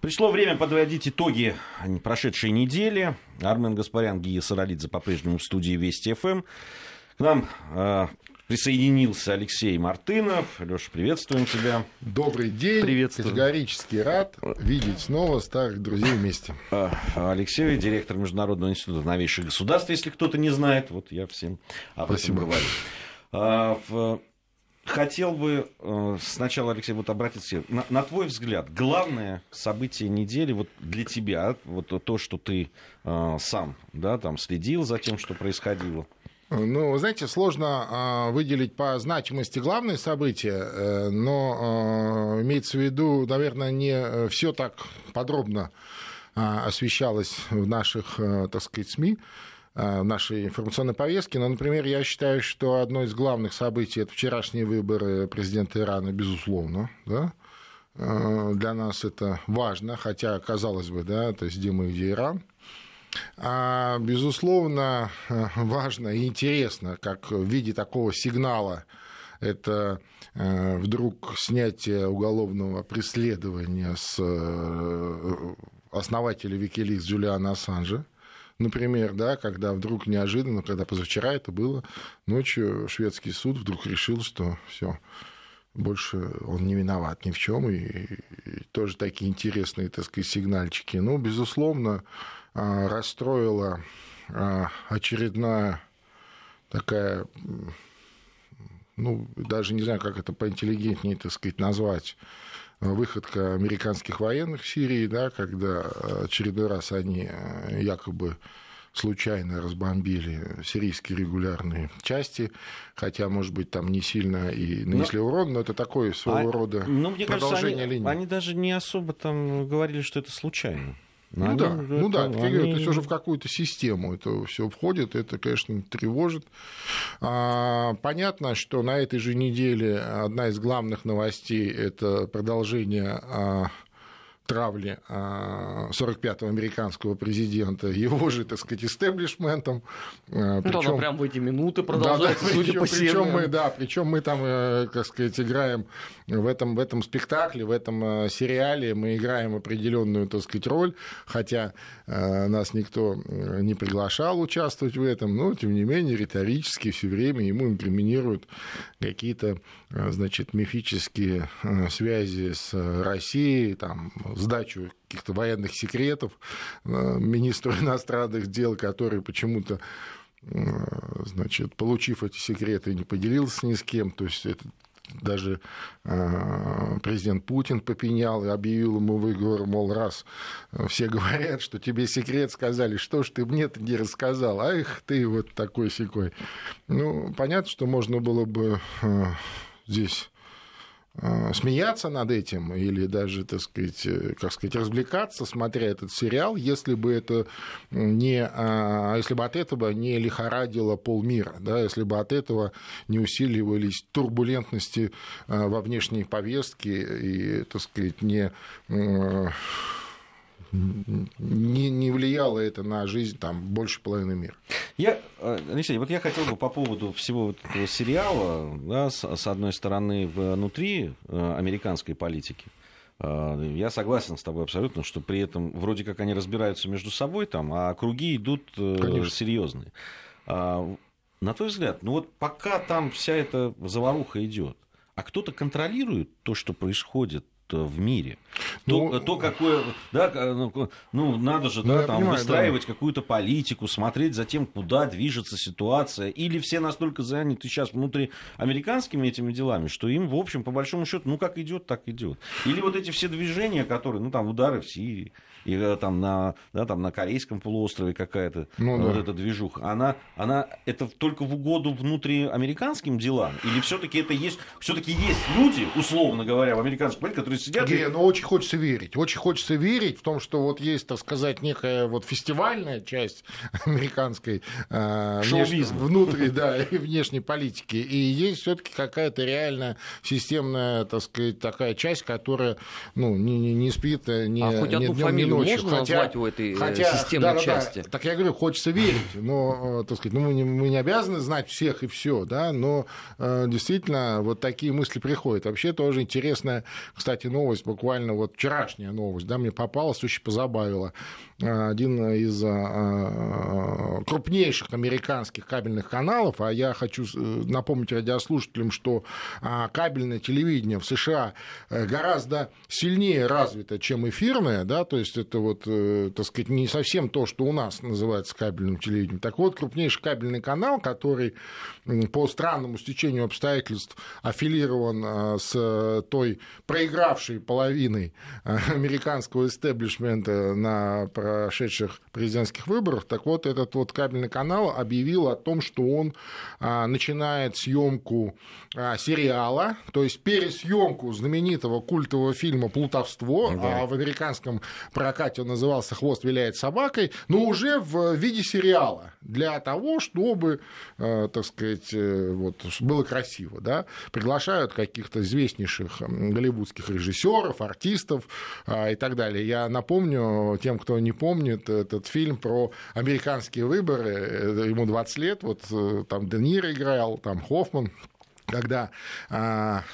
Пришло время подводить итоги прошедшей недели. Армен Гаспарян, Гия Саралидзе по-прежнему в студии Вести ФМ. К нам э, присоединился Алексей Мартынов. Леша, приветствуем тебя. Добрый день. Приветствую. Категорически рад видеть снова старых друзей вместе. А, Алексей, директор Международного института новейших государств, если кто-то не знает. Вот я всем об Спасибо. этом говорю. Хотел бы э, сначала, Алексей, вот обратиться. На, на твой взгляд, главное событие недели вот для тебя, вот то, что ты э, сам да, там, следил за тем, что происходило – ну, знаете, сложно э, выделить по значимости главные события, э, но э, имеется в виду, наверное, не все так подробно э, освещалось в наших, э, так сказать, СМИ нашей информационной повестке. Но, например, я считаю, что одно из главных событий это вчерашние выборы президента Ирана, безусловно, да. Для нас это важно, хотя, казалось бы, да, то есть где мы, где Иран. А, безусловно, важно и интересно, как в виде такого сигнала это э, вдруг снятие уголовного преследования с э, основателя Викиликс Джулиана Ассанжа, например, да, когда вдруг неожиданно, когда позавчера это было, ночью шведский суд вдруг решил, что все, больше он не виноват ни в чем, и, и тоже такие интересные, так сказать, сигнальчики. Ну, безусловно, а, расстроила а, очередная такая, ну, даже не знаю, как это поинтеллигентнее, так сказать, назвать, выходка американских военных в Сирии, да, когда очередной раз они а, якобы случайно разбомбили сирийские регулярные части, хотя, может быть, там не сильно и нанесли но... урон, но это такое своего а, рода ну, мне продолжение кажется, они, линии. Они даже не особо там говорили, что это случайно. Ну, да, ну да, это, они... то есть уже в какую-то систему это все входит, это, конечно, тревожит. А, понятно, что на этой же неделе одна из главных новостей это продолжение а, травли 45-го а, американского президента его же, так сказать, истеблишментом. А, причем, ну, прям в эти минуты продолжается, да, да, судя причем, по причем мы, да, причем мы там, э, как сказать, играем в этом, в этом спектакле, в этом э, сериале, мы играем определенную, так сказать, роль, хотя э, нас никто не приглашал участвовать в этом, но, тем не менее, риторически все время ему инкриминируют какие-то, значит, мифические связи с Россией, там, сдачу каких-то военных секретов э, министру иностранных дел, который почему-то э, значит, получив эти секреты, не поделился ни с кем. То есть это даже э, президент Путин попенял и объявил ему выговор, мол, раз все говорят, что тебе секрет сказали, что ж ты мне-то не рассказал, а их ты вот такой секой. Ну, понятно, что можно было бы здесь смеяться над этим или даже, так сказать, э, как сказать, развлекаться, смотря этот сериал, если бы это не, а, если бы от этого не лихорадило полмира, да, если бы от этого не усиливались турбулентности э, во внешней повестке и, так сказать, не не, не влияло это на жизнь там больше половины мира. Я, э, Алексей, вот я хотел бы по поводу всего вот этого сериала, да, с, с одной стороны, внутри э, американской политики, э, я согласен с тобой абсолютно, что при этом вроде как они разбираются между собой там, а круги идут Конечно. серьезные. А, на твой взгляд, ну вот пока там вся эта заваруха идет, а кто-то контролирует то, что происходит в мире. Ну, то, то какое, да, ну, ну надо же, ну, да, там, понимаю, выстраивать да. какую-то политику, смотреть за тем, куда движется ситуация. Или все настолько заняты сейчас внутри американскими этими делами, что им, в общем, по большому счету, ну, как идет, так идет. Или вот эти все движения, которые, ну, там, удары в Сирии, и э, там на, да, там на Корейском полуострове какая-то ну, вот да. эта движуха, она, она это только в угоду внутриамериканским делам? Или все-таки это есть, все-таки есть люди, условно говоря, в американском политике, которые сидят... Гея, и... ну очень хочется верить, очень хочется верить в том, что вот есть, так сказать, некая вот фестивальная часть американской э, внеш... внутри, да, и внешней политики, и есть все-таки какая-то реальная системная, так сказать, такая часть, которая, ну, не, не, не спит, э, не, а хоть одну ночью. Можно хотя, назвать у этой э, хотя, системной да, части? Да, так я говорю, хочется верить, но, э, так сказать, ну, мы, не, мы не обязаны знать всех и все, да, но э, действительно вот такие мысли приходят. Вообще тоже интересная, кстати, новость, буквально вот вчерашняя новость, да, мне попалась, очень позабавила. Один из крупнейших американских кабельных каналов, а я хочу напомнить радиослушателям, что кабельное телевидение в США гораздо сильнее развито, чем эфирное, да, то есть это вот, так сказать, не совсем то, что у нас называется кабельным телевидением. Так вот, крупнейший кабельный канал, который по странному стечению обстоятельств аффилирован а, с той проигравшей половиной а, американского истеблишмента на прошедших президентских выборах. Так вот, этот вот кабельный канал объявил о том, что он а, начинает съемку сериала, то есть пересъемку знаменитого культового фильма «Плутовство», да. а в американском прокате он назывался «Хвост виляет собакой», но уже в виде сериала для того, чтобы, так сказать, э, вот, было красиво. Да? Приглашают каких-то известнейших голливудских режиссеров, артистов и так далее. Я напомню тем, кто не помнит, этот фильм про американские выборы, э, ему 20 лет, вот э, там Де Ниро играл, там Хоффман, когда а,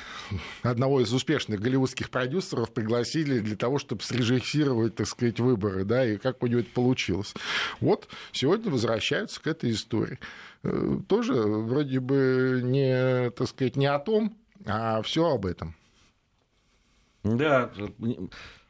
одного из успешных голливудских продюсеров пригласили для того, чтобы срежиссировать, так сказать, выборы, да, и как у него это получилось. Вот сегодня возвращаются к этой истории. Э, тоже вроде бы не, так сказать, не о том, а все об этом. Да.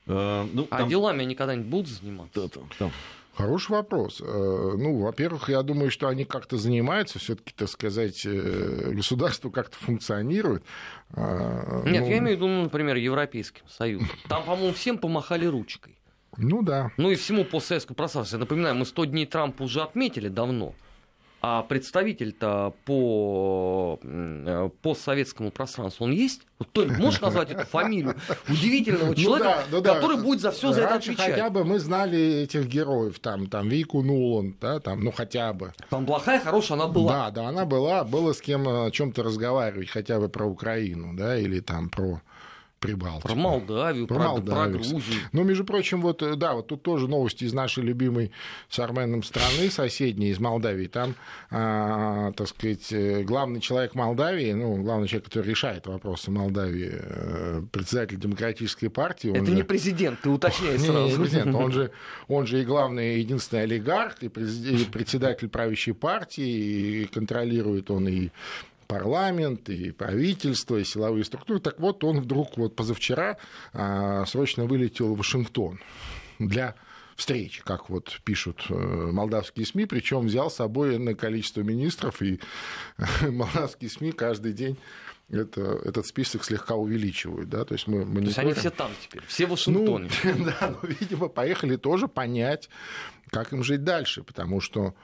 Э, ну, а там... делами они когда-нибудь будут заниматься? Да, там. Хороший вопрос. Э, ну, во-первых, я думаю, что они как-то занимаются, все-таки, так сказать, э, государство как-то функционирует. А, Нет, ну... я имею в виду, например, Европейским Союзом. Там, по-моему, всем помахали ручкой. Ну да. Ну и всему постсоветскому пространству. Я напоминаю, мы 100 дней Трампа уже отметили давно. А представитель-то по э, постсоветскому пространству он есть? Вот кто можешь назвать эту фамилию удивительного ну человека, ну да, ну который да. будет за все за это отвечать? хотя бы мы знали этих героев, там, там Вику Нулан, да, там, ну хотя бы. Там плохая, хорошая она была. Да, да, она была, было с кем о чем-то разговаривать, хотя бы про Украину, да, или там про Прибалтику. Про Молдавию, про, про, Молдавию. про Грузию. Ну, между прочим, вот, э, да, вот тут тоже новости из нашей любимой с Арменом страны, соседней, из Молдавии. Там, а, так сказать, э, главный человек Молдавии, ну, главный человек, который решает вопросы Молдавии, э, председатель Демократической партии. Это же... не президент, ты уточняй сразу. Не, президент, он же, он же и главный, единственный олигарх, и председатель правящей партии, и контролирует он и парламент, и правительство, и силовые структуры. Так вот, он вдруг вот позавчера а, срочно вылетел в Вашингтон для встречи, как вот пишут э, молдавские СМИ, причем взял с собой на количество министров, и молдавские СМИ каждый день это, этот список слегка увеличивают. Да? То есть, мы мониторим... То есть они все там теперь, все в Вашингтоне. Ну, да, ну, видимо, поехали тоже понять, как им жить дальше, потому что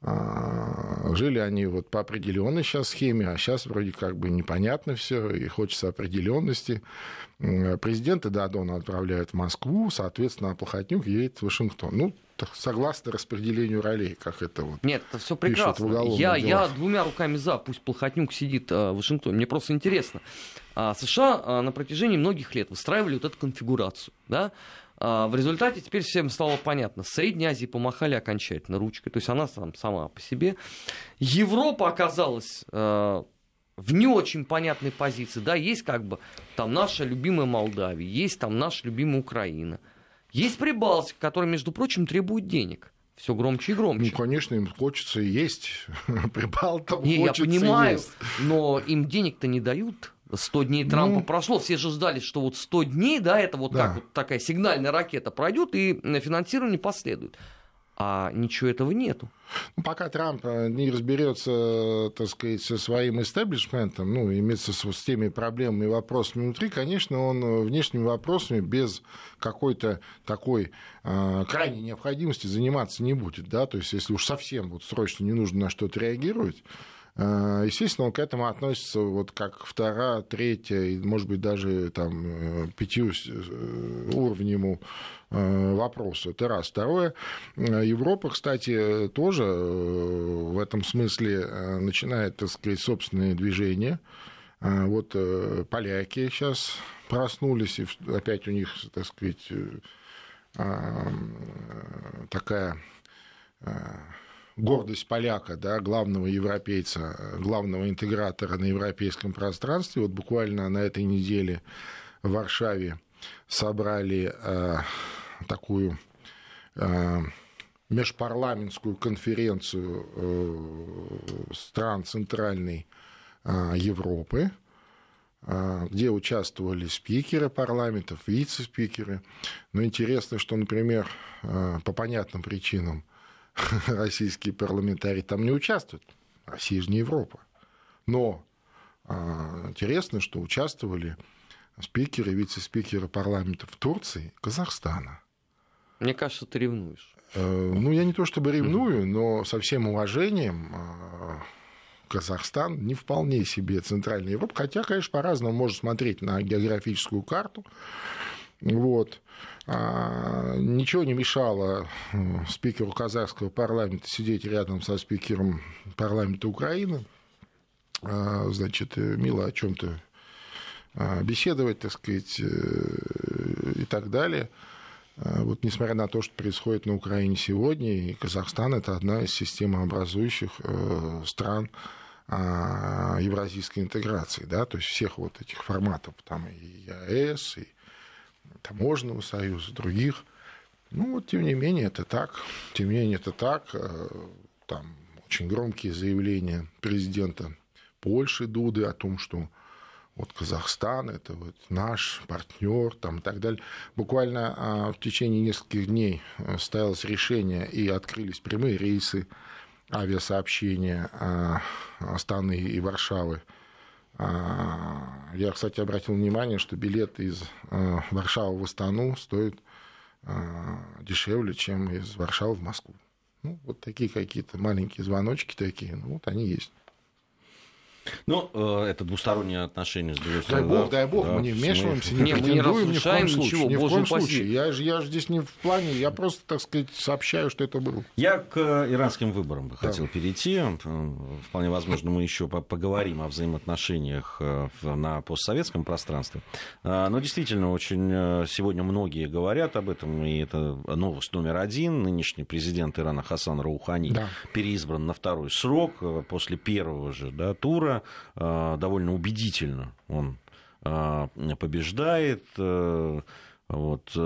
жили они вот по определенной сейчас схеме, а сейчас вроде как бы непонятно все, и хочется определенности. Президента Дадона отправляют в Москву, соответственно, Плохотнюк едет в Вашингтон. Ну, согласно распределению ролей, как это вот. Нет, это все прекрасно. Я, я двумя руками за, пусть Плохотнюк сидит э, в Вашингтоне. Мне просто интересно. А США э, на протяжении многих лет выстраивали вот эту конфигурацию, да, а, в результате теперь всем стало понятно. Средней Азии помахали окончательно ручкой. То есть она сам, сама по себе. Европа оказалась э, в не очень понятной позиции. Да, есть как бы там наша любимая Молдавия, есть там наша любимая Украина. Есть Прибалтика, которая, между прочим, требует денег все громче и громче. Ну, конечно, им хочется есть. Прибалтам не, хочется я понимаю, есть. но им денег-то не дают. 100 дней Трампа ну, прошло, все же ждали, что вот 100 дней, да, это вот да. так вот такая сигнальная ракета пройдет и финансирование последует. А ничего этого нету. Ну, пока Трамп э, не разберется, так сказать, со своим истеблишментом, ну, имеется с, теми проблемами и вопросами внутри, конечно, он э, внешними вопросами без какой-то такой э, крайней необходимости заниматься не будет, да, то есть если уж совсем вот срочно не нужно на что-то реагировать, естественно, он к этому относится вот как вторая, третья, может быть, даже там э, пятью э, уровнем вопроса. Это раз. Второе, Европа, кстати, тоже в этом смысле начинает, так сказать, собственные движения. Вот поляки сейчас проснулись, и опять у них, так сказать, такая гордость поляка, да, главного европейца, главного интегратора на европейском пространстве. Вот буквально на этой неделе в Варшаве собрали такую межпарламентскую конференцию стран Центральной Европы, где участвовали спикеры парламентов, вице-спикеры. Но интересно, что, например, по понятным причинам российские парламентарии там не участвуют. Россия же не Европа. Но а, интересно, что участвовали спикеры, вице-спикеры парламентов Турции Казахстана. Мне кажется, ты ревнуешь. Э, ну, я не то чтобы ревную, но со всем уважением а, Казахстан не вполне себе Центральная Европа, хотя, конечно, по-разному можно смотреть на географическую карту. Вот. А, ничего не мешало э, спикеру казахского парламента сидеть рядом со спикером парламента Украины, а, значит, э, мило о чем-то а, беседовать, так сказать, э, и так далее. Вот несмотря на то, что происходит на Украине сегодня, и Казахстан это одна из системообразующих стран евразийской интеграции, да, то есть всех вот этих форматов, там и ЕАЭС, и таможенного союза, других. Ну, вот, тем не менее, это так. Тем не менее, это так. Э, там очень громкие заявления президента Польши Дуды о том, что вот Казахстан это вот наш партнер там и так далее. Буквально а, в течение нескольких дней э, состоялось решение и открылись прямые рейсы авиасообщения а, Астаны и Варшавы я, кстати, обратил внимание, что билет из а, Варшавы в Астану стоит а, дешевле, чем из Варшавы в Москву. Ну, вот такие какие-то маленькие звоночки такие, ну, вот они есть. Ну, э, это двусторонние отношения с другой стороны. Дай бог, дай бог, да, мы не вмешиваемся, не, не претендуем ни в коем случае. Ничего, ни в коем случае. Я же, я же здесь не в плане, я просто, так сказать, сообщаю, что это было. Я к иранским выборам бы да. хотел перейти. Вполне возможно, мы еще поговорим о взаимоотношениях э, на постсоветском пространстве. Но действительно, очень э, сегодня многие говорят об этом, и это новость номер один. Нынешний президент Ирана Хасан Раухани да. переизбран на второй срок после первого же да, тура Э, довольно убедительно он э, побеждает. Э, вот.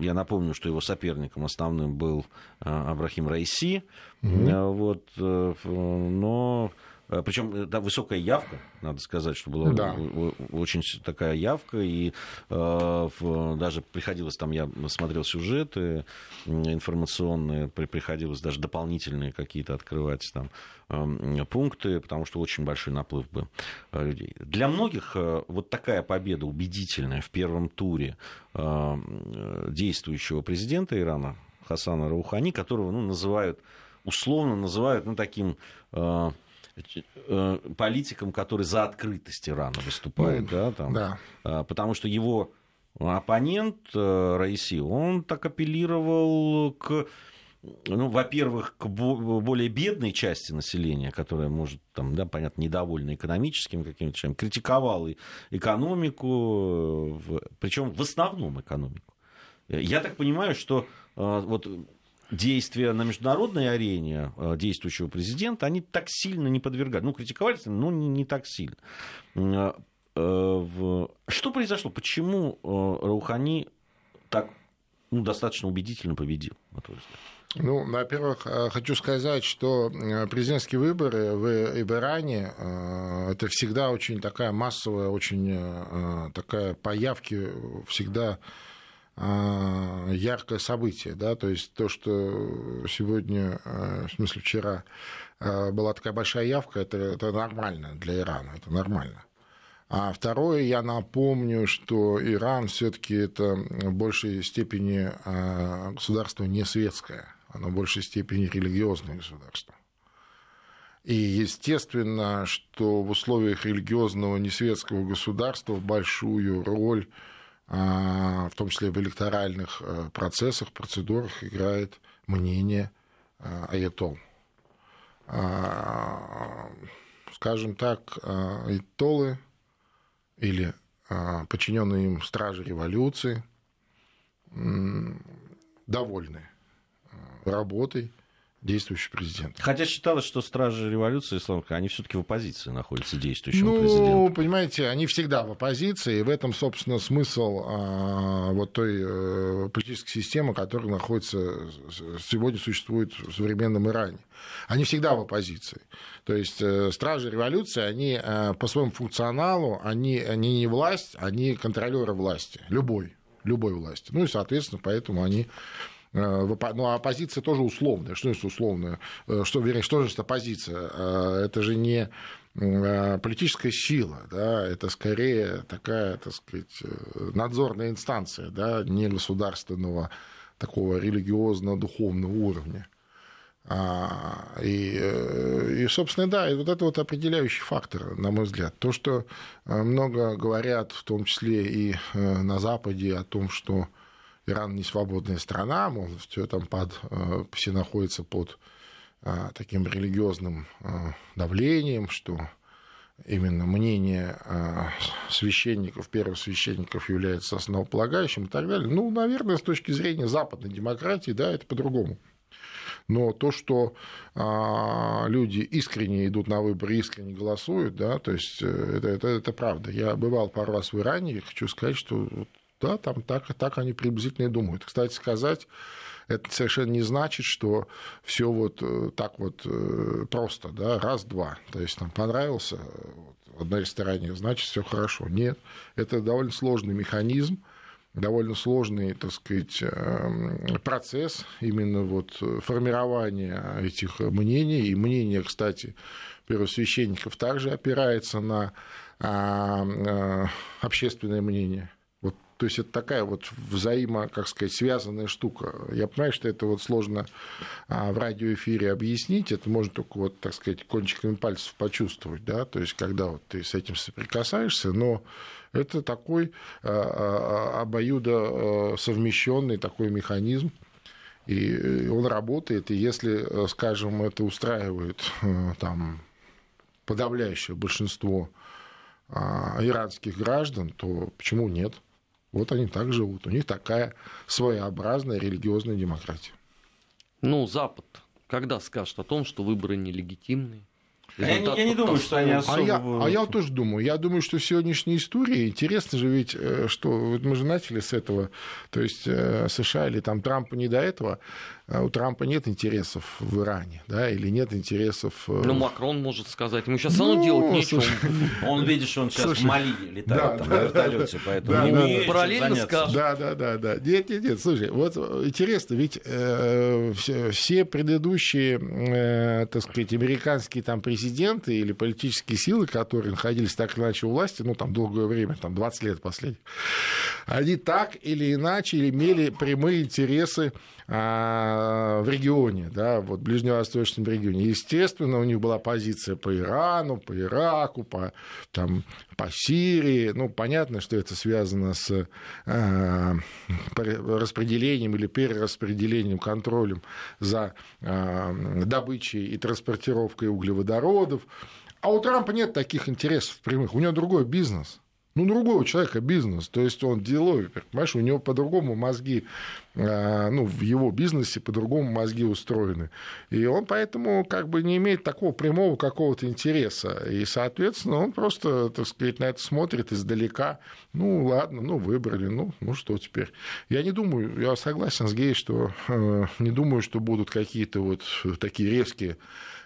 Я напомню, что его соперником основным был Абрахим Райси. Mm-hmm. Вот. Но Причем да, высокая явка, надо сказать, что была да. очень такая явка, и э, даже приходилось там, я смотрел сюжеты информационные, приходилось даже дополнительные какие-то открывать там э, пункты, потому что очень большой наплыв был э, людей. Для многих э, вот такая победа убедительная в первом туре э, действующего президента Ирана Хасана Раухани, которого ну, называют условно называют ну, таким э, Э, политиком, который за открытость Ирана выступает, ну, да, там, да. А, потому что его оппонент э, Раиси, он так апеллировал к ну, во-первых, к более бедной части населения, которая может, там, да, понятно, недовольна экономическим каким-то чем, критиковал и экономику, причем в основном экономику. Я так понимаю, что э, вот действия на международной арене э, действующего президента, они так сильно не подвергают. Ну, критиковались, но не, не так сильно. Э, э, что произошло? Почему Раухани так ну, достаточно убедительно победил, на твой? Ну, во-первых, хочу сказать, что президентские выборы в, в Иране это всегда очень такая массовая, очень такая появки всегда яркое событие, да, то есть то, что сегодня, а, в смысле вчера а, была такая большая явка, это, это нормально для Ирана, это нормально. А второе, я напомню, что Иран все-таки это в большей степени государство не светское, оно в большей степени религиозное государство. И естественно, что в условиях религиозного несветского государства большую роль а, в том числе в электоральных э, процессах, процедурах, играет мнение э, аятол. А, скажем так, э, аятолы или подчиненные им стражи революции довольны работой действующий президент. Хотя считалось, что стражи революции исламской, они все-таки в оппозиции находятся действующему ну, президенту. Ну, понимаете, они всегда в оппозиции, и в этом, собственно, смысл а, вот той а, политической системы, которая находится, сегодня существует в современном Иране. Они всегда в оппозиции. То есть э, стражи революции, они э, по своему функционалу, они, они не власть, они контролеры власти, любой, любой власти. Ну и, соответственно, поэтому они ну, а оппозиция тоже условная. Что есть условная? Э, что, вернее, что же это оппозиция? Э, это же не политическая сила, да, это скорее такая, так сказать, надзорная инстанция, да, не государственного такого религиозно-духовного уровня. А, и, и, собственно, да, и вот это вот определяющий фактор, на мой взгляд. То, что много говорят, в том числе и на Западе, о том, что Иран не свободная страна, мол, все там под, э, все находится под э, таким религиозным э, давлением, что именно мнение священников, первых священников является основополагающим и так далее. Ну, наверное, с точки зрения западной демократии, да, это по-другому. Но то, что а, люди искренне идут на выборы, искренне голосуют, да, то есть это, это, это правда. Я бывал пару раз в Иране, и хочу сказать, что да, там так, так они приблизительно и думают. Кстати сказать, это совершенно не значит, что все вот э, так вот э, просто, да, раз-два. То есть там понравился в одной ресторане, значит, все хорошо. Нет, это довольно сложный механизм, довольно сложный, так сказать, эм, процесс именно вот формирования этих мнений. И мнение, кстати, первосвященников также опирается на а, э, общественное мнение. То есть это такая вот взаимо, как сказать, связанная штука. Я понимаю, что это вот сложно а, в радиоэфире объяснить, это можно только вот, так сказать, кончиками пальцев почувствовать, да, то есть когда вот ты с этим соприкасаешься, но это такой а, а, обоюдо совмещенный такой механизм, и он работает, и если, скажем, это устраивает там подавляющее большинство иранских граждан, то почему нет? Вот они так живут. У них такая своеобразная религиозная демократия. Ну, Запад когда скажет о том, что выборы нелегитимные? А я, я не думаю, что они особо... А я, а я тоже думаю. Я думаю, что сегодняшняя история... Интересно же ведь, э, что... Вот мы же начали с этого. То есть э, США или там Трампа не до этого. А у Трампа нет интересов в Иране, да, или нет интересов... Э, ну, Макрон может сказать, ему сейчас ну, делать нечего. Он, видишь, он сейчас слушай, в Мали летает да, там, да, на вертолете, поэтому да, да, да, параллельно скажет. Да, да, да, да. Нет, нет, нет, слушай, вот интересно, ведь э, все, все предыдущие, э, так сказать, американские там президенты или политические силы, которые находились так или иначе у власти, ну, там, долгое время, там, 20 лет последних, они так или иначе имели прямые интересы в регионе, да, вот в ближневосточном регионе. Естественно, у них была позиция по Ирану, по Ираку, по, там, по Сирии. Ну, понятно, что это связано с э, распределением или перераспределением, контролем за э, добычей и транспортировкой углеводородов. А у Трампа нет таких интересов прямых, у него другой бизнес ну, другой у человека бизнес, то есть он деловик, понимаешь, у него по-другому мозги, а, ну, в его бизнесе по-другому мозги устроены. И он поэтому как бы не имеет такого прямого какого-то интереса. И, соответственно, он просто, так сказать, на это смотрит издалека. Ну, ладно, ну, выбрали, ну, ну что теперь. Я не думаю, я согласен с Гей, что э, не думаю, что будут какие-то вот такие резкие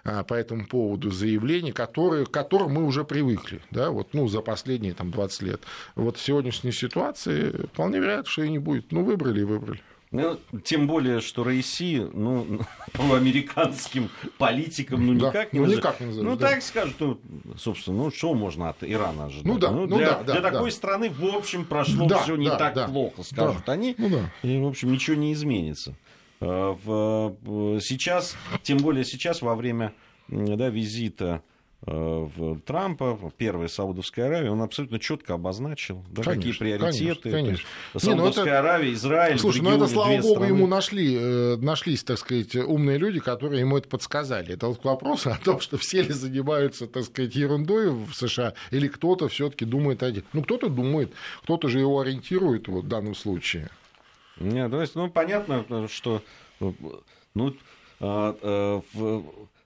а, по этому поводу заявления, которые, к которым мы уже привыкли да, вот, ну, за последние там, 20 лет. Вот в сегодняшней ситуации вполне вероятно, что и не будет. Ну, выбрали и выбрали. Ну, тем более, что Россия, ну, по американским политикам, ну, никак да, не, ну, никак не назовешь, Ну, да. так скажут, ну, собственно, ну, что можно от Ирана ожидать? Ну, да, ну, ну, для, да, для да, такой да. страны, в общем, прошло да, все не да, так да, плохо, скажут да, они. Ну, да. И, в общем, ничего не изменится. Э, в, сейчас, тем более сейчас, во время да, визита э, в Трампа, первой Саудовской Аравии, он абсолютно четко обозначил, да, конечно, какие приоритеты. Конечно, конечно. Саудовская Не, ну это... Аравия, Израиль. Слушай, ну это, слава богу, страны. ему нашли, э, нашлись, так сказать, умные люди, которые ему это подсказали. Это вот к вопросу о том, что все ли занимаются, так сказать, ерундой в США, или кто-то все-таки думает один. Ну, кто-то думает, кто-то же его ориентирует вот, в данном случае. Нет, то есть, ну, понятно, что ну,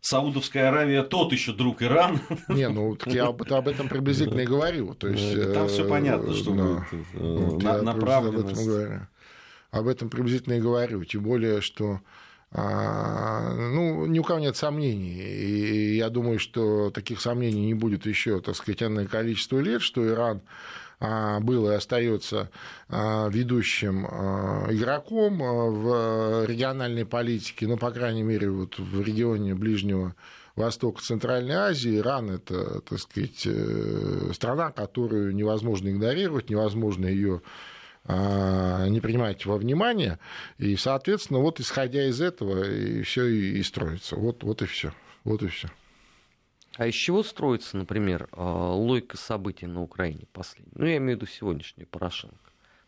Саудовская Аравия тот еще друг Иран. Не, ну я об, об этом приблизительно и говорю. То есть, Там все понятно, что да, вот, на, направленность. Об этом приблизительно и говорю. Тем более, что а, ну, ни у кого нет сомнений. И я думаю, что таких сомнений не будет еще, так сказать, энное количество лет, что Иран был и остается а, ведущим игроком в региональной политике, ну, по крайней мере, вот в регионе Ближнего Востока, Центральной Азии. Иран – это, так сказать, э, страна, которую невозможно игнорировать, невозможно ее а, не принимать во внимание, и, соответственно, вот исходя из этого и все и строится. Вот, вот и все. Вот и все. А из чего строится, например, а, логика событий на Украине последней? Ну, я имею в виду сегодняшний Порошенко.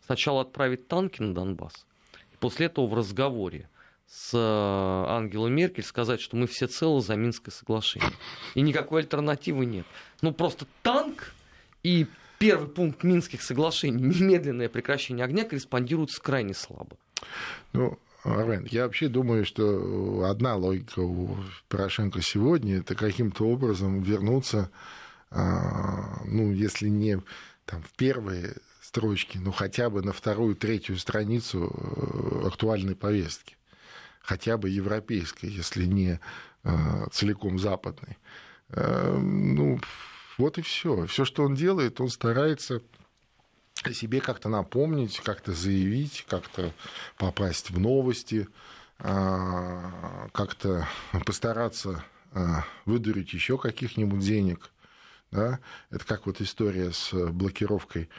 Сначала отправить танки на Донбасс, и после этого в разговоре с а, Ангелой Меркель сказать, что мы все целы за Минское соглашение. И никакой альтернативы нет. Ну, просто танк и первый пункт Минских соглашений, немедленное прекращение огня, корреспондируют крайне слабо. Ну, Армен, я вообще думаю, что одна логика у Порошенко сегодня это каким-то образом вернуться, а, ну, если не там, в первые строчки, ну, хотя бы на вторую, третью страницу э, актуальной повестки, хотя бы европейской, если не а, целиком западной. Э, ну, вот и все. Все, что он делает, он старается себе как-то напомнить, как-то заявить, как-то попасть в новости, а, как-то постараться а, выдурить еще каких-нибудь денег. Да? Это как вот история с блокировкой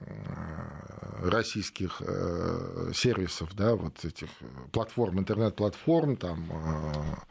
а, российских сервисов, да, вот этих платформ, интернет-платформ, там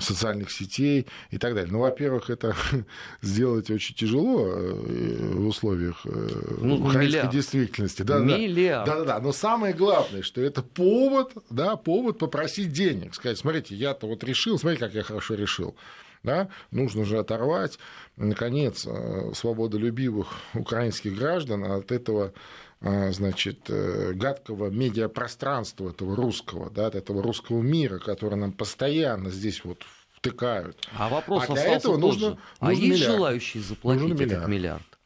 социальных сетей и так далее. Ну, во-первых, это сделать очень тяжело э, в условиях э, ну, украинской действительности. Да, миллиард. Да, да, да. Но самое главное, что это повод, да, повод попросить денег. Сказать, смотрите, я-то вот решил, смотрите, как я хорошо решил. Да? Нужно же оторвать, наконец, э, свободолюбивых украинских граждан от этого значит, э, гадкого медиапространства этого русского, да, этого русского мира, который нам постоянно здесь вот втыкают. А вопрос а для этого нужно, а нужно есть миллиард. желающие заплатить нужен этот миллиард?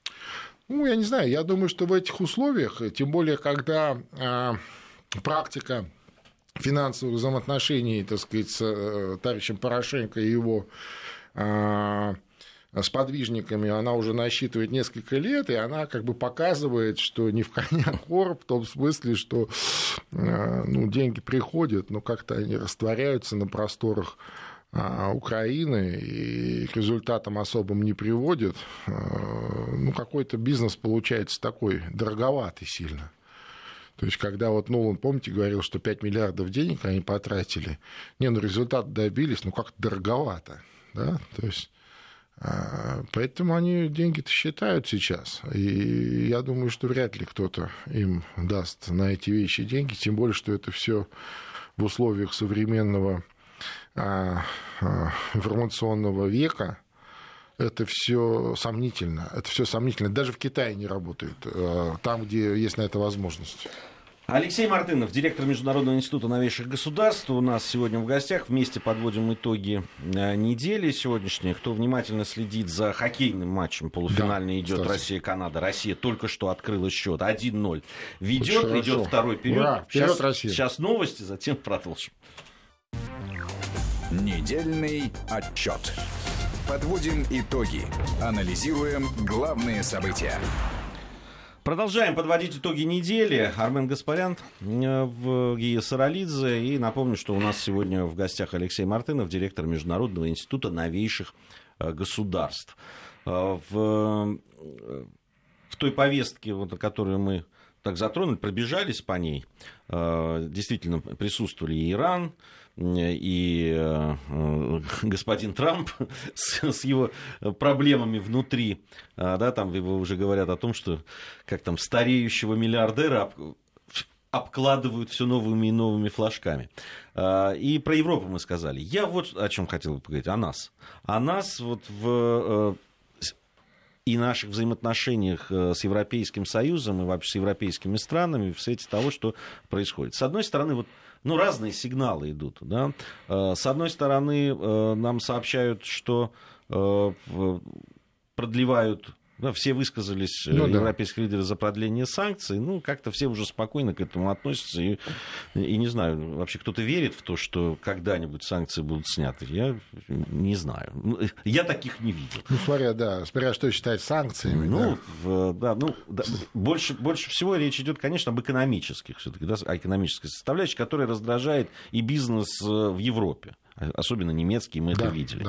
Ну, я не знаю, я думаю, что в этих условиях, тем более, когда а, практика финансовых взаимоотношений, так сказать, с а, товарищем Порошенко и его а, с подвижниками она уже насчитывает несколько лет, и она как бы показывает, что не в коня короб, в том смысле, что э, ну, деньги приходят, но как-то они растворяются на просторах а, Украины и к результатам особым не приводят. Э, ну, какой-то бизнес получается такой дороговатый сильно. То есть, когда вот Нолан, помните, говорил, что 5 миллиардов денег они потратили, не, ну результат добились, ну как-то дороговато. Да? То есть а, поэтому они деньги-то считают сейчас. И я думаю, что вряд ли кто-то им даст на эти вещи деньги, тем более, что это все в условиях современного а, а, информационного века. Это все сомнительно. Это все сомнительно. Даже в Китае не работает, там, где есть на это возможность. Алексей Мартынов, директор Международного института новейших государств, у нас сегодня в гостях. Вместе подводим итоги э, недели сегодняшней. Кто внимательно следит за хоккейным матчем, полуфинальный да, идет Россия-Канада. Россия только что открыла счет 1-0. Ведет, идет второй период. Ура, сейчас, Россия. сейчас новости, затем продолжим. Недельный отчет. Подводим итоги. Анализируем главные события. Продолжаем подводить итоги недели. Армен Гаспарян э, Гия Саралидзе. И напомню, что у нас сегодня в гостях Алексей Мартынов, директор Международного института новейших э, государств. Э, в, в той повестке, вот, которую мы так затронули, пробежались по ней, действительно присутствовали и Иран, и э, господин Трамп с, с его проблемами внутри, а, да, там его уже говорят о том, что как там стареющего миллиардера обкладывают все новыми и новыми флажками. А, и про Европу мы сказали. Я вот о чем хотел бы поговорить, о нас. О нас вот в э, и наших взаимоотношениях с Европейским Союзом и вообще с европейскими странами в свете того, что происходит. С одной стороны, вот ну, разные сигналы идут. Да? С одной стороны, нам сообщают, что продлевают да, все высказались, ну, европейские да. лидеры, за продление санкций. Ну, как-то все уже спокойно к этому относятся. И, и не знаю, вообще кто-то верит в то, что когда-нибудь санкции будут сняты. Я не знаю. Ну, я таких не видел. Ну, смотря, да, смотря что считать санкциями. Ну, да, да ну, да, больше, больше всего речь идет, конечно, об экономических все-таки, да, о экономической составляющей, которая раздражает и бизнес э, в Европе. Особенно немецкий, мы да, это видели.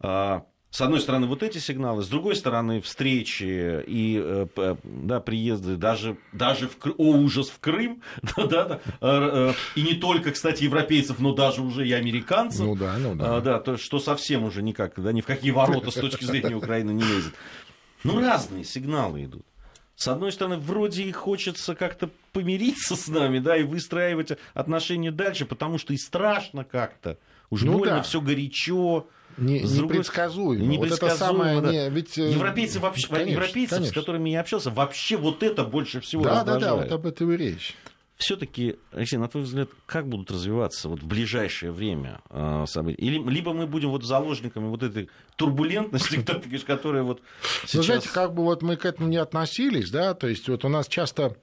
Да. С одной стороны, вот эти сигналы, с другой стороны, встречи и э, да, приезды даже, даже в, о, ужас в Крым, да, да, да, э, э, и не только, кстати, европейцев, но даже уже и американцев, ну да, ну да. А, да, то, что совсем уже никак, да, ни в какие ворота с точки зрения Украины не лезет. Ну, разные сигналы идут. С одной стороны, вроде и хочется как-то помириться с нами, да, и выстраивать отношения дальше, потому что и страшно как-то. Уж ну, больно да. все горячо. Не, непредсказуемо. непредсказуемо. Вот это самое, да. не, ведь... Э, Европейцы вообще, конечно, европейцы, конечно. с которыми я общался, вообще вот это больше всего Да, раздражает. да, да, вот об этом и речь все-таки, Алексей, на твой взгляд, как будут развиваться вот в ближайшее время э, события? Или, либо мы будем вот заложниками вот этой турбулентности, которая вот сейчас... Ну, знаете, как бы вот мы к этому не относились, да, то есть вот у нас часто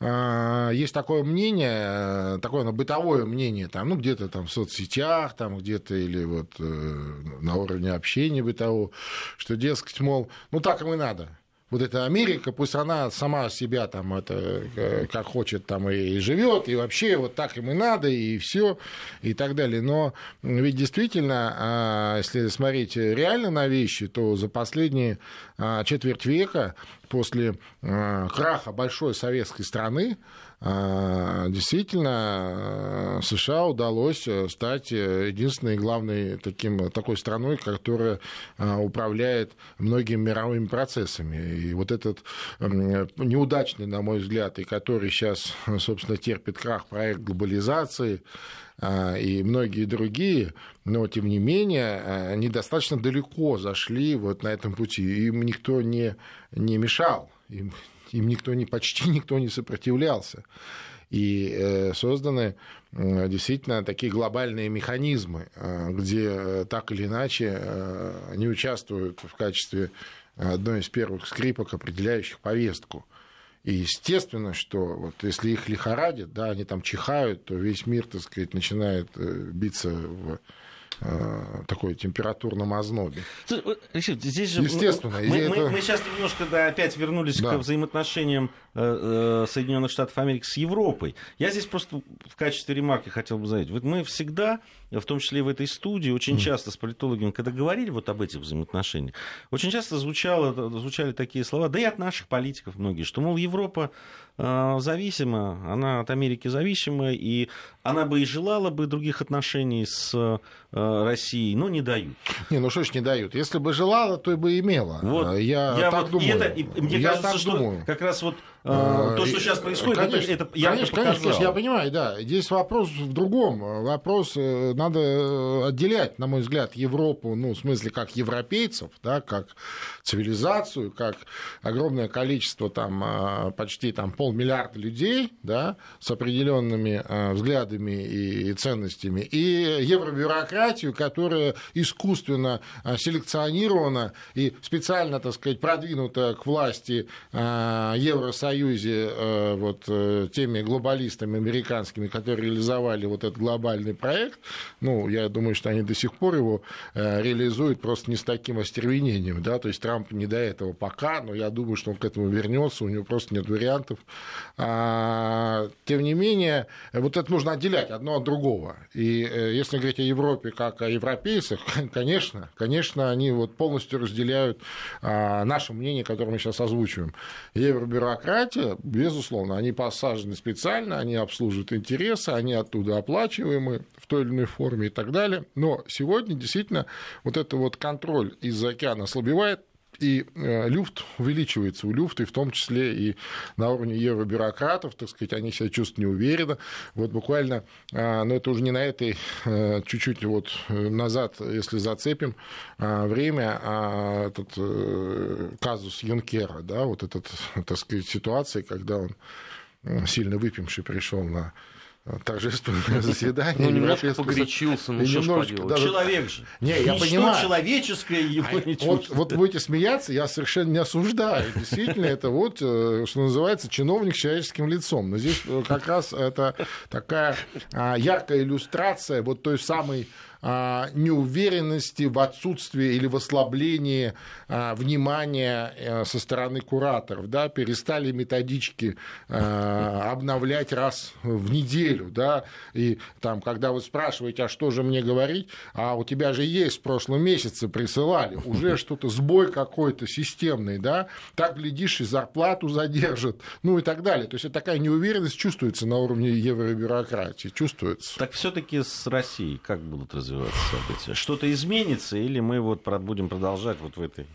э, есть такое мнение, э, такое ну, бытовое мнение, там, ну, где-то там в соцсетях, там где-то или вот э, на уровне общения бытового, что, дескать, мол, ну, так им и надо, вот эта Америка, пусть она сама себя там это э, как хочет там и живет, и вообще вот так им и надо, и все, и так далее. Но ведь действительно, а, если смотреть реально на вещи, то за последние а, четверть века после а, краха большой советской страны действительно США удалось э, стать э, единственной главной таким, такой страной, которая а, управляет многими мировыми процессами. И вот этот неудачный, на мой взгляд, и который сейчас, собственно, терпит крах проект глобализации, а, и многие другие, но тем не менее они достаточно далеко зашли вот на этом пути. Им никто не, не мешал, им им никто не, почти никто не сопротивлялся. И э, созданы действительно такие глобальные механизмы, э, где так или иначе э, они участвуют в качестве одной из первых скрипок, определяющих повестку. И естественно, что вот если их лихорадит, да, они там чихают, то весь мир, так сказать, начинает биться в Э, такой температурном ознобе. Здесь же Естественно. Мы, это... мы, мы сейчас немножко да, опять вернулись да. к взаимоотношениям э, э, Соединенных Штатов Америки с Европой. Я здесь просто в качестве ремарки хотел бы заявить. Вот мы всегда, в том числе в этой студии, очень mm. часто с политологами, когда говорили вот об этих взаимоотношениях, очень часто звучало, звучали такие слова, да и от наших политиков многие, что, мол, Европа зависима, она от Америки зависима, и она бы и желала бы других отношений с Россией, но не дают. Не, ну что ж не дают? Если бы желала, то и бы имела. Вот, я, я так вот, думаю. Это, и, мне я кажется, что думаю. как раз вот то, что сейчас происходит, конечно, это, это конечно, конечно, конечно, я понимаю, да. Здесь вопрос в другом. Вопрос э, надо отделять, на мой взгляд, Европу, ну, в смысле, как европейцев, да, как цивилизацию, как огромное количество, там, а, почти там, полмиллиарда людей, да, с определенными а, взглядами и ценностями, и евробюрократию, которая искусственно селекционирована и специально, так сказать, продвинута к власти Евросоюза Союзе э, вот, э, теми глобалистами американскими, которые реализовали вот этот глобальный проект, ну, я думаю, что они до сих пор его э, реализуют просто не с таким остервенением, да, то есть Трамп не до этого пока, но я думаю, что он к этому вернется, у него просто нет вариантов. А, тем не менее, вот это нужно отделять одно от другого. И если говорить о Европе как о европейцах, конечно, конечно, они вот полностью разделяют а, наше мнение, которое мы сейчас озвучиваем. Евробюрократия предприятия, безусловно, они посажены специально, они обслуживают интересы, они оттуда оплачиваемы в той или иной форме и так далее. Но сегодня действительно вот этот вот контроль из-за океана ослабевает, и э, люфт увеличивается у люфта, и в том числе и на уровне евробюрократов, так сказать, они себя чувствуют неуверенно. Вот буквально, а, но это уже не на этой, э, чуть-чуть вот назад, если зацепим а, время, а этот э, казус Юнкера, да, вот этот, так сказать, ситуация, когда он сильно выпивший пришел на торжественное заседание. Ну, немножко погорячился, ну что ж Человек же. Не, я понимаю. человеческое его а, не вот, вот будете смеяться, я совершенно не осуждаю. Действительно, это вот, э, что называется, чиновник с человеческим лицом. Но здесь э, как раз это такая а, яркая иллюстрация вот той самой неуверенности в отсутствии или в ослаблении а, внимания э, со стороны кураторов, да, перестали методички а, обновлять раз в неделю, да, и там, когда вы спрашиваете, а что же мне говорить, а у тебя же есть в прошлом месяце присылали, уже что-то, сбой какой-то системный, да, так, глядишь, и зарплату задержат, ну и так далее. То есть такая неуверенность чувствуется на уровне евробюрократии, чувствуется. Так все таки с Россией как будут развиваться? Развиваться события? Что-то изменится или мы вот будем продолжать вот в этой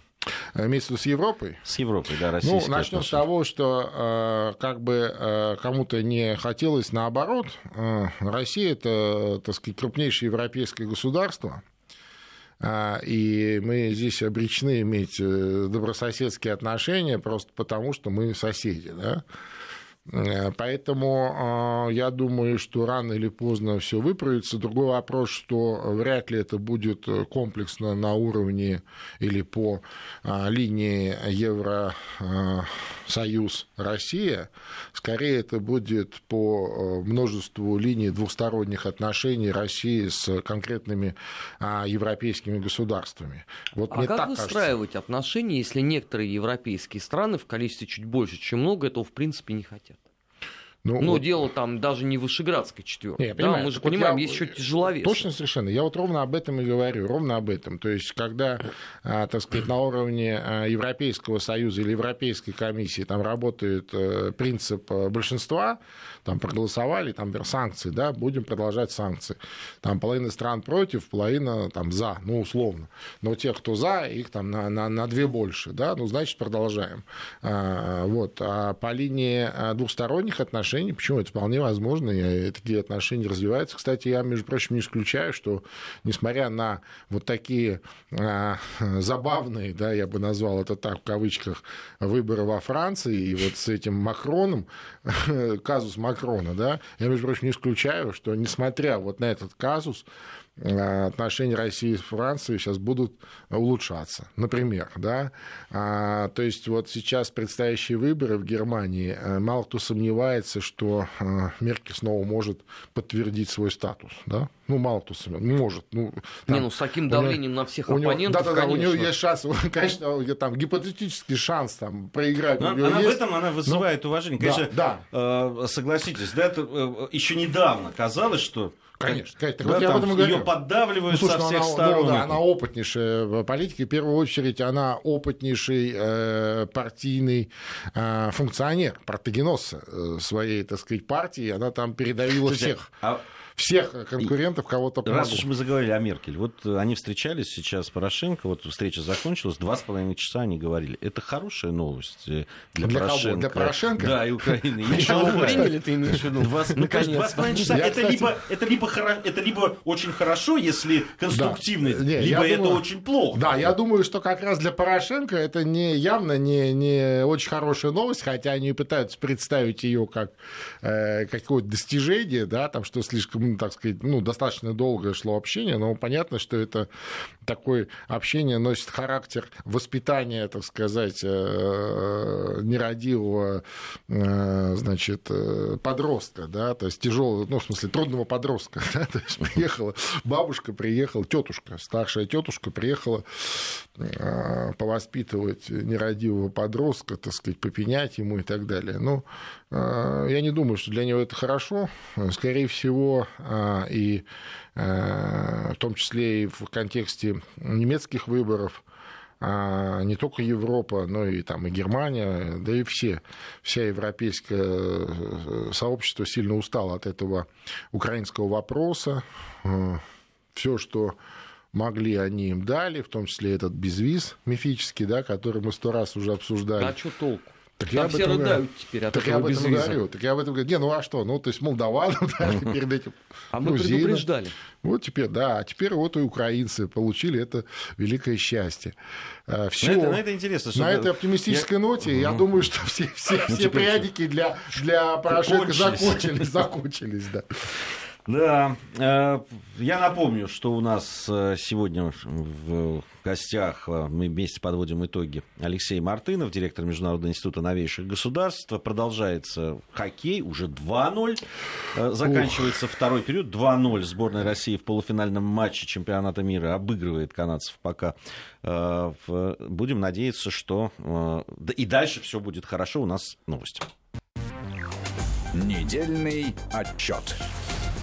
Имеется в виду с Европой? С Европой, да. Ну, начнем с того, что э, как бы э, кому-то не хотелось наоборот. Э, Россия это, так сказать, крупнейшее европейское государство. И мы здесь обречены иметь добрососедские отношения просто потому, что мы соседи. Да? Э, поэтому а, я думаю, что рано или поздно все выправится. Другой вопрос, что вряд ли это будет комплексно на уровне или по а, линии Евросоюз-Россия. Скорее это будет по множеству линий двухсторонних отношений России с конкретными а, европейскими государствами. Вот а как выстраивать кажется. отношения, если некоторые европейские страны в количестве чуть больше, чем много, этого в принципе не хотят? Ну, Но вот... дело там даже не Вышеградской четверки. Да, понимаю. мы же вот понимаем, я... есть еще тяжеловес. Точно совершенно. Я вот ровно об этом и говорю, ровно об этом. То есть, когда, а, так сказать, на уровне а, Европейского Союза или Европейской комиссии там работает э, принцип э, большинства, там проголосовали, там санкции, да, будем продолжать санкции. Там половина стран против, половина там за, ну, условно. Но тех, кто за, их там на, на, на две больше, да, ну, значит, продолжаем. А, вот. А по линии двухсторонних отношений отношений. Почему? Это вполне возможно, и такие отношения развиваются. Кстати, я, между прочим, не исключаю, что, несмотря на вот такие а, забавные, да, я бы назвал это так в кавычках, выборы во Франции, и вот с этим Макроном, казус Макрона, да, я, между прочим, не исключаю, что, несмотря вот на этот казус, отношения России с Францией сейчас будут улучшаться, например, да, а, то есть вот сейчас предстоящие выборы в Германии, э, мало кто сомневается, что э, Меркель снова может подтвердить свой статус, да, ну, мало кто сомневается, может. Ну, там, не, ну, с таким давлением нее, на всех оппонентов, да, да, да, у него есть шанс, конечно, там, гипотетический шанс там, проиграть. Но она есть, в этом она вызывает но... уважение. Конечно, да, да. согласитесь, да, это еще недавно казалось, что Конечно, конечно. Да, вот я об этом говорю. Ее поддавливают ну, слушай, со всех она, сторон. Ну, да, она опытнейшая в политике. В первую очередь, она опытнейший э, партийный э, функционер, протагенос э, своей, так сказать, партии. Она там передавила Слушайте, всех. А всех конкурентов, кого-то. Раз уж мы заговорили о Меркель, вот э, они встречались сейчас с Порошенко, вот встреча закончилась, два с половиной часа они говорили. Это хорошая новость э, для, для Порошенко. Кого? Для Порошенко? Да, и Украины. Приняли, ты имеешь в виду? Два с половиной часа. Это либо очень хорошо, если конструктивно, либо это очень плохо. Да, я думаю, что как раз для Порошенко это не явно не, не очень хорошая новость, хотя они пытаются представить ее как э, какое-то достижение, да, там, что слишком так сказать, ну, достаточно долгое шло общение, но понятно, что это такое общение носит характер воспитания, так сказать, э, нерадивого, э, значит, э, подростка, да, то есть тяжелого, ну, в смысле, трудного подростка, да, то есть приехала бабушка, приехала тетушка, старшая тетушка приехала повоспитывать нерадивого подростка, так сказать, попенять ему и так далее. Ну, я не думаю, что для него это хорошо. Скорее всего, а, и а, в том числе и в контексте немецких выборов, не только Европа, но и, там, и Германия, да и все, вся европейское э, сообщество сильно устало от этого украинского вопроса. Все, что могли, они им дали, в том числе этот безвиз мифический, да, который мы сто раз уже обсуждали. А что толку? Так Там я все рыдают теперь от так этого я об этом говорю. Так я об этом говорю. Не, ну а что? Ну, то есть молдаванам дали перед этим. А мы предупреждали. Вот теперь, да, а теперь вот и украинцы получили это великое счастье. Все. На это, на это интересно. На этой оптимистической я... ноте, я думаю, что все, все, ну, все прядики для, для Порошенко закончились, закончились, да. Да, э, я напомню, что у нас э, сегодня в гостях, э, мы вместе подводим итоги, Алексей Мартынов, директор Международного института новейших государств. Продолжается хоккей, уже 2-0. Заканчивается Ух. второй период, 2-0. Сборная России в полуфинальном матче чемпионата мира обыгрывает канадцев пока. Будем надеяться, что и дальше все будет хорошо. У нас новости. Недельный отчет.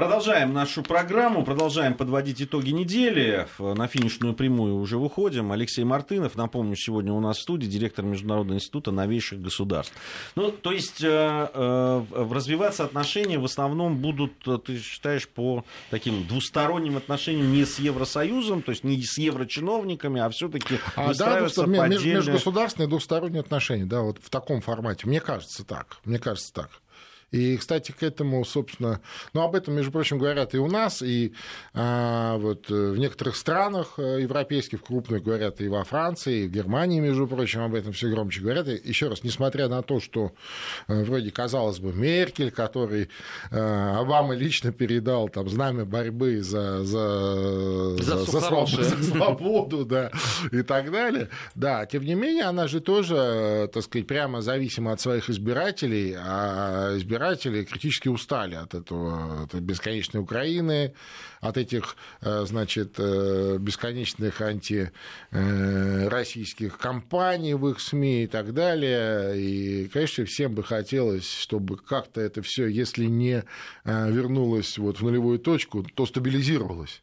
Продолжаем нашу программу, продолжаем подводить итоги недели. На финишную прямую уже выходим. Алексей Мартынов, напомню, сегодня у нас в студии директор Международного института новейших государств. Ну, то есть э, э, развиваться отношения в основном будут, э, ты считаешь, по таким двусторонним отношениям не с Евросоюзом, то есть не с еврочиновниками, а все-таки а, выстраиваться да, отдельные... межгосударственные двусторонние отношения, да, вот в таком формате. Мне кажется так. Мне кажется так. И, кстати, к этому, собственно, ну, об этом, между прочим, говорят и у нас, и а, вот э, в некоторых странах э, европейских, крупных, говорят и во Франции, и в Германии, между прочим, об этом все громче говорят. И, еще раз, несмотря на то, что э, вроде, казалось бы, Меркель, который а, Обама лично передал там знамя борьбы за, за, за, за, свободу, за свободу, да, и так далее, да, тем не менее, она же тоже, так сказать, прямо зависима от своих избирателей, а избирателей избиратели критически устали от этого, от бесконечной Украины, от этих, э, значит, э, бесконечных антироссийских кампаний в их СМИ и так далее. И, конечно, всем бы хотелось, чтобы как-то это все, если не э, вернулось вот в нулевую точку, то стабилизировалось.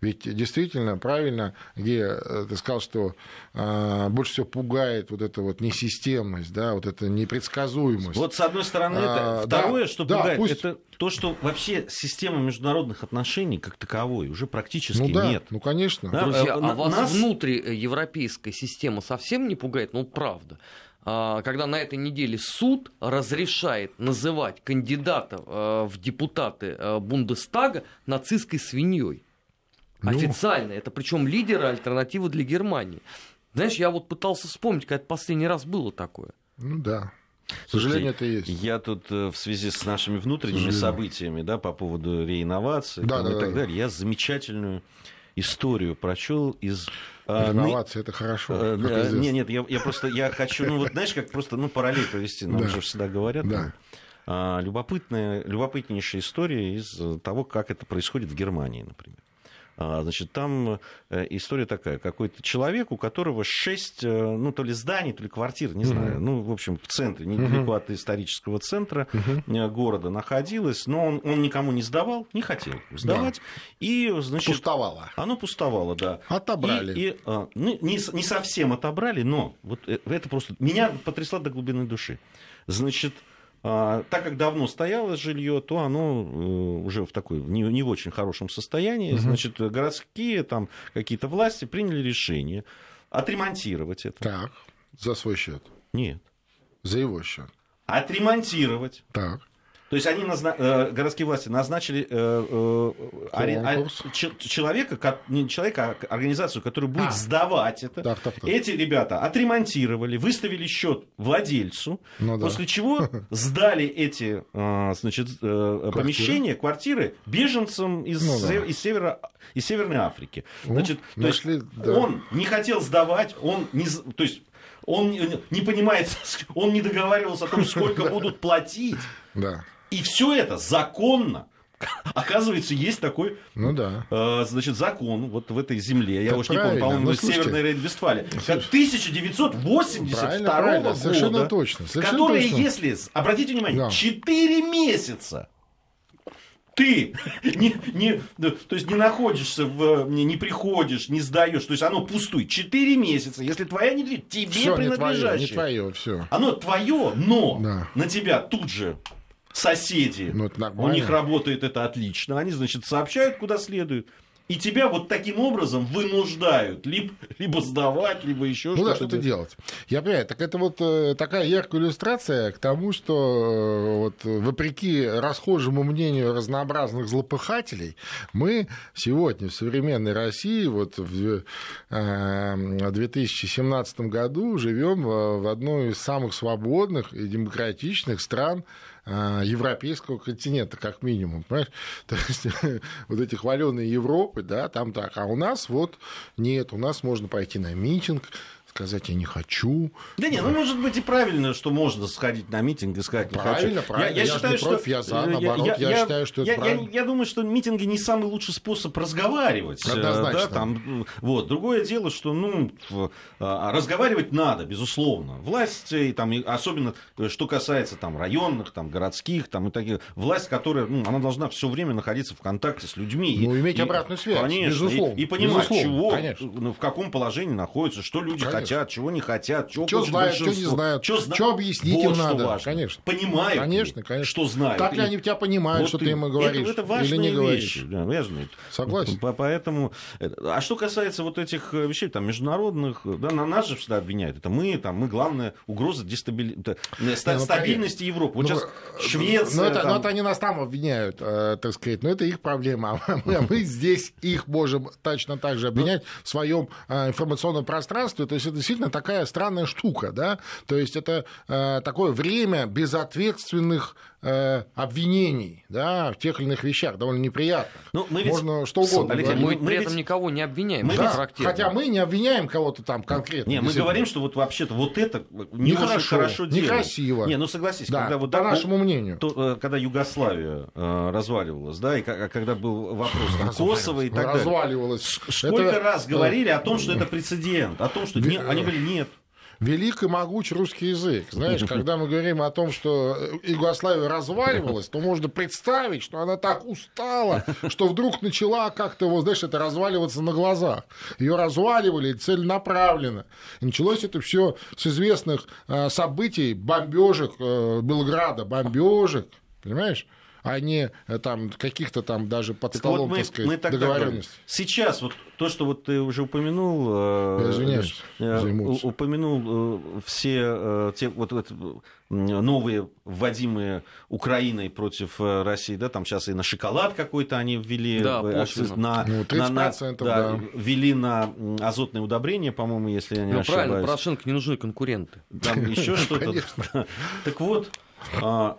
Ведь действительно, правильно, где э, ты сказал, что э, больше всего пугает вот эта вот несистемность, да, вот эта непредсказуемость. Вот с одной стороны, это. А, Второе, да, что да, пугает, пусть... это то, что вообще система международных отношений как таковой уже практически ну, да, нет. Ну, конечно. Да? Друзья, а вас Нас... внутри европейская система совсем не пугает? Ну, правда а, когда на этой неделе суд разрешает называть кандидатов э, в депутаты Бундестага нацистской свиньей. Ну... Официально. Это причем лидеры альтернативы для Германии. Знаешь, я вот пытался вспомнить, когда это последний раз было такое. Ну да. К сожалению, это есть. Я тут э, в связи с нашими внутренними событиями, да, по поводу реинновации да, да, и так да, далее, я замечательную историю прочел из а, Реновация это хорошо. А, нет, нет, я, я просто я хочу, ну вот знаешь, как просто ну, параллель провести, нам да. же всегда говорят. Да. А, любопытная, любопытнейшая история из того, как это происходит в Германии, например. А, значит, там э, история такая. Какой-то человек, у которого шесть, э, ну, то ли зданий, то ли квартир, не знаю, mm-hmm. ну, в общем, в центре, недалеко mm-hmm. от исторического центра mm-hmm. города находилось, но он, он никому не сдавал, не хотел сдавать. Да. И, значит... Пустовало. Оно пустовало, да. Отобрали. И, и, ну, не, не совсем отобрали, но вот это просто... Меня потрясло до глубины души. Значит, а, так как давно стояло жилье, то оно э, уже в такой не, не в очень хорошем состоянии. Угу. Значит, городские там какие-то власти приняли решение отремонтировать это. Так, за свой счет. Нет. За его счет. Отремонтировать. Так. То есть они, назна... Э, городские власти назначили э, э, человека, не человека, а организацию, которая будет а. сдавать это. Так, так, так. Эти ребята отремонтировали, выставили счет владельцу, ну, да. после чего сдали эти значит, квартиры. помещения, квартиры беженцам из, ну, да. из, севера, из Северной Африки. Значит, О, то нашли, есть да. он не хотел сдавать, он не, то есть он не понимает, он не договаривался о том, сколько будут платить. Да. И все это законно. Оказывается, есть такой ну, да. э, значит, закон вот в этой земле. Я уж не помню, по-моему, ну, Северной Рейн-Вестфалии. 1982 правильно, правильно, года. Совершенно точно. Совершенно которые, точно. если, обратите внимание, да. 4 месяца ты не, не, то есть не находишься, в, не, не приходишь, не сдаешь, то есть оно пустует. Четыре месяца, если твоя недвижимость тебе всё, принадлежащая. Не твое, не твое, все. Оно твое, но да. на тебя тут же соседи, ну, у них работает это отлично, они, значит, сообщают куда следует. И тебя вот таким образом вынуждают либо, либо сдавать, либо еще ну, что-то. да, что-то делать. Я понимаю, так это вот э, такая яркая иллюстрация к тому, что э, вот, вопреки расхожему мнению разнообразных злопыхателей, мы сегодня в современной России вот в э, 2017 году живем в одной из самых свободных и демократичных стран европейского континента, как минимум. Понимаешь? То есть вот эти хваленые Европы, да, там так. А у нас вот нет, у нас можно пойти на митинг, сказать, я не хочу. Да нет, ну может быть и правильно, что можно сходить на митинг и сказать не правильно, хочу. Правильно, я, я, я считаю, что против, я за, наоборот, я, я, я считаю, что это я, правильно. Я, я думаю, что митинги не самый лучший способ разговаривать. Э, Однозначно. Да, там, вот. Другое дело, что ну, а, разговаривать надо, безусловно. Власть, и, там, особенно э, что касается там, районных, там, городских, там, и таких, власть, которая, ну, она должна все время находиться в контакте с людьми. Ну, и, иметь и, обратную связь, конечно, безусловно. И, и понимать, безусловно, чего, конечно. ну, в каком положении находятся, что люди конечно. хотят, чего не хотят хотят, что, знают, что не знают, что, зна... что объяснить вот им надо. Важно. Конечно. Понимают, конечно, конечно. что знают. Так ли они тебя понимают, вот что ты им говоришь, это, это или не говоришь. Вещи, да, важные. Согласен. Поэтому, а что касается вот этих э, вещей, там, международных, да, на нас же всегда обвиняют. Это мы, там, мы главная угроза дестабили... ну, стабильности Европы. Вот ну, сейчас Швеция... Ну, это, там... ну, это они нас там обвиняют, э, так сказать, но это их проблема. А мы, а мы здесь их можем точно так же обвинять в своем э, информационном пространстве. То есть действительно такая странная штука да, то есть это э, такое время безответственных обвинений, да, в тех или иных вещах, довольно неприятных. Ну, мы ведь... Можно что угодно Алексей, Мы, мы при ведь... этом никого не обвиняем. Мы да, ведь... Хотя мы не обвиняем кого-то там конкретно. Не, мы говорим, что вот вообще-то вот это не хорошо, хорошо некрасиво. Не, ну согласись, да, когда вот по нашему мнению. То, э, когда Югославия э, разваливалась, да, и когда был вопрос там, Косово и так далее. Разваливалась. Сколько это... раз говорили о том, что это прецедент, о том, что не... они говорили нет велик и могуч русский язык. Знаешь, когда мы говорим о том, что Югославия разваливалась, то можно представить, что она так устала, что вдруг начала как-то, вот, знаешь, это разваливаться на глазах. Ее разваливали целенаправленно. И началось это все с известных э, событий, бомбежек э, Белграда, бомбежек, понимаешь? А не э, там каких-то там даже под так столом, вот мы, так сказать, мы договоренностей. Сейчас вот то, что вот ты уже упомянул, э, Я извиняюсь э, упомянул все те вот, вот новые вводимые Украиной против России, да, там сейчас и на шоколад какой-то они ввели, да, на, ну, 30%, на, на да, да. ввели на азотные удобрения, по-моему, если я не ну, ошибаюсь. правильно, Порошенко не нужны конкуренты. Там еще что-то. Так вот, а,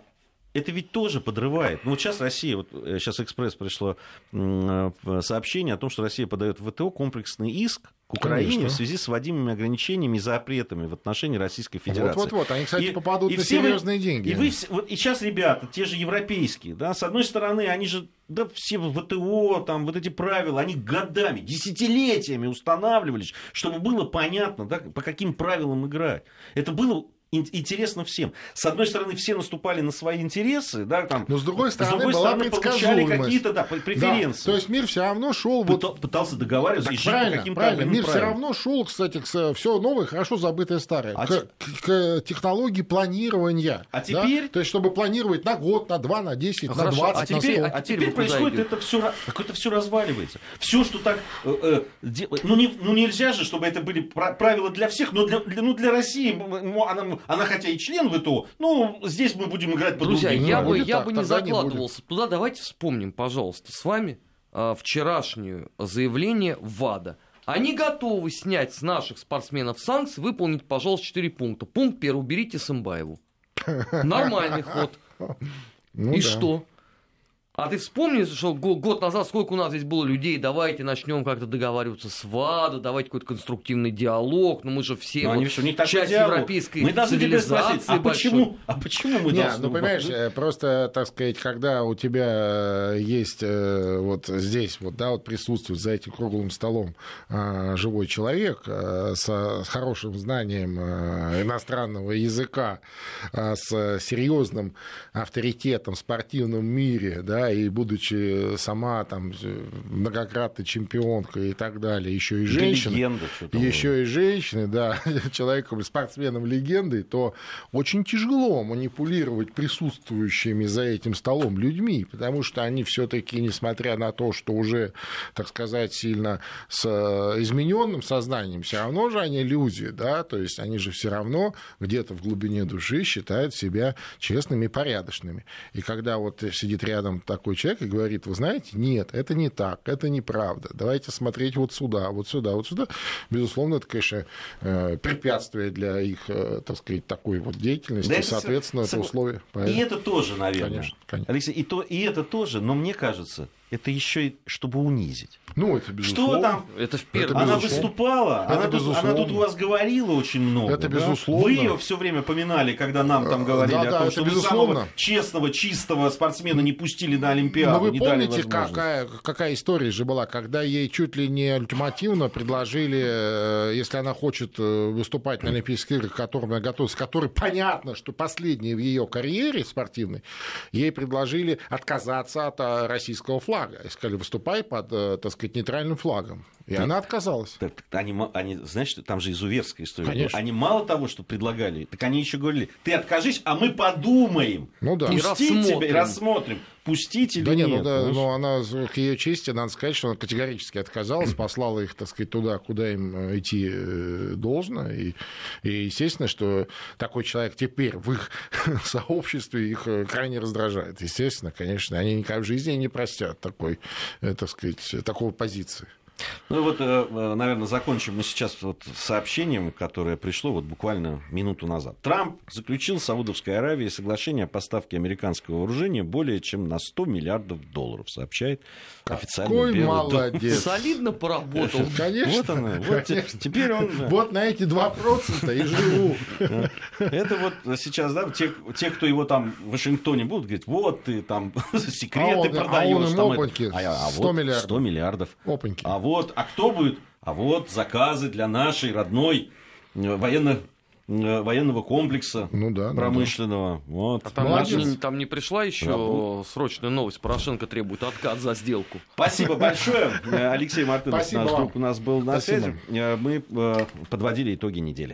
это ведь тоже подрывает. Ну, вот сейчас Россия, вот сейчас э, «Экспресс» пришло э, сообщение о том, что Россия подает в ВТО комплексный иск к Украине Конечно. в связи с вводимыми ограничениями и запретами в отношении Российской Федерации. Вот-вот-вот, они, кстати, и, попадут и на серьезные вы, деньги. И, вы, вот, и сейчас ребята, те же европейские, да, с одной стороны, они же, да, все ВТО, там, вот эти правила, они годами, десятилетиями устанавливались, чтобы было понятно, да, по каким правилам играть. Это было интересно всем. С одной стороны, все наступали на свои интересы, да, там, но с другой стороны, с другой была стороны получали какие-то да, преференции. Да, то есть мир все равно шел вот... пытался договариваться так правильно, по каким-то правильно. Мир все равно шел, кстати, к все новое, хорошо забытое старое, а к, те... к, к технологии планирования. А теперь, да? то есть чтобы планировать на год, на два, на десять, на двадцать, а теперь, на 100. А теперь происходит это все, как это все разваливается. Все, что так, э, э, ну, не, ну нельзя же, чтобы это были правила для всех, но для, для, ну, для России она она хотя и член ВТО, ну, здесь мы будем играть по Друзья, другим я бы, я бы не закладывался туда. Давайте вспомним, пожалуйста, с вами а, вчерашнее заявление ВАДА. Они готовы снять с наших спортсменов санкции, выполнить, пожалуйста, 4 пункта. Пункт первый, уберите Сымбаеву. Нормальный ход. Ну, И да. что? А ты вспомни, что год назад сколько у нас здесь было людей, давайте начнем как-то договариваться с ВАДА, давайте какой-то конструктивный диалог, но ну, мы же все вот, они, у них часть диалог. европейской мы должны цивилизации а почему, а почему мы Не, должны... ну понимаешь, э, просто, так сказать, когда у тебя э, есть э, вот здесь, вот, да, вот присутствует за этим круглым столом живой человек с хорошим знанием иностранного языка, с серьезным авторитетом в спортивном мире, да, да, и будучи сама там многократной чемпионкой и так далее, еще и женщина, легенда, еще и женщины, да, человеком, спортсменом легендой, то очень тяжело манипулировать присутствующими за этим столом людьми, потому что они все-таки, несмотря на то, что уже, так сказать, сильно с э, измененным сознанием, все равно же они люди, да, то есть они же все равно где-то в глубине души считают себя честными и порядочными. И когда вот сидит рядом такой человек и говорит, вы знаете, нет, это не так, это неправда, давайте смотреть вот сюда, вот сюда, вот сюда, безусловно, это, конечно, э, препятствие для их, э, так сказать, такой вот деятельности, да соответственно, это, это условие. И это тоже, наверное. Конечно, конечно. Алексей, и, то, и это тоже, но мне кажется, это еще и чтобы унизить. Ну, это безусловно. Что там? Это в первом. Она выступала, это она, тут, она тут у вас говорила очень много. Это безусловно. Вы ее все время поминали, когда нам там говорили да, о да, том, что безусловно. вы самого честного, чистого спортсмена не пустили на Олимпиаду. Но вы помните, какая, какая история же была, когда ей чуть ли не ультимативно предложили, э, если она хочет э, выступать на Олимпийских играх, к которым она готовится, который понятно, что последние в ее карьере спортивной, ей предложили отказаться от э, российского флага. И сказали, выступай под, так сказать, нейтральным флагом. И так, она отказалась. Так, они, они, знаешь, там же изуверская история. Конечно. Они мало того, что предлагали, так они еще говорили, ты откажись, а мы подумаем. Ну да. Пустить и рассмотрим. тебя и рассмотрим. Пустить или да нет? Ну, да, но она, к ее чести, надо сказать, что она категорически отказалась, послала их, так сказать, туда, куда им э, идти э, должно. И, и естественно, что такой человек теперь в их сообществе их крайне раздражает. Естественно, конечно, они никогда в жизни не простят такой, так сказать, такого позиции. Ну вот, э, наверное, закончим мы сейчас вот сообщением, которое пришло вот буквально минуту назад. Трамп заключил с Саудовской Аравией соглашение о поставке американского вооружения более чем на 100 миллиардов долларов, сообщает официальный Какой Белый молодец. Дом. Солидно поработал. Конечно. Вот она. Вот теперь он... Вот на эти 2% и живу. Это вот сейчас, да, те, те, кто его там в Вашингтоне будут говорить, вот ты там секреты продаешь. А он им опаньки, 100 миллиардов. 100 миллиардов. Опаньки. А вот, а кто будет? А вот заказы для нашей родной э, военно э, военного комплекса ну, да, промышленного. Ну, да. вот. А там, не, там не пришла еще Работ... срочная новость. Порошенко требует отказ за сделку. Спасибо большое. Э, Алексей Мартынов, наш друг, у нас был на Спасибо. связи. Мы подводили итоги недели.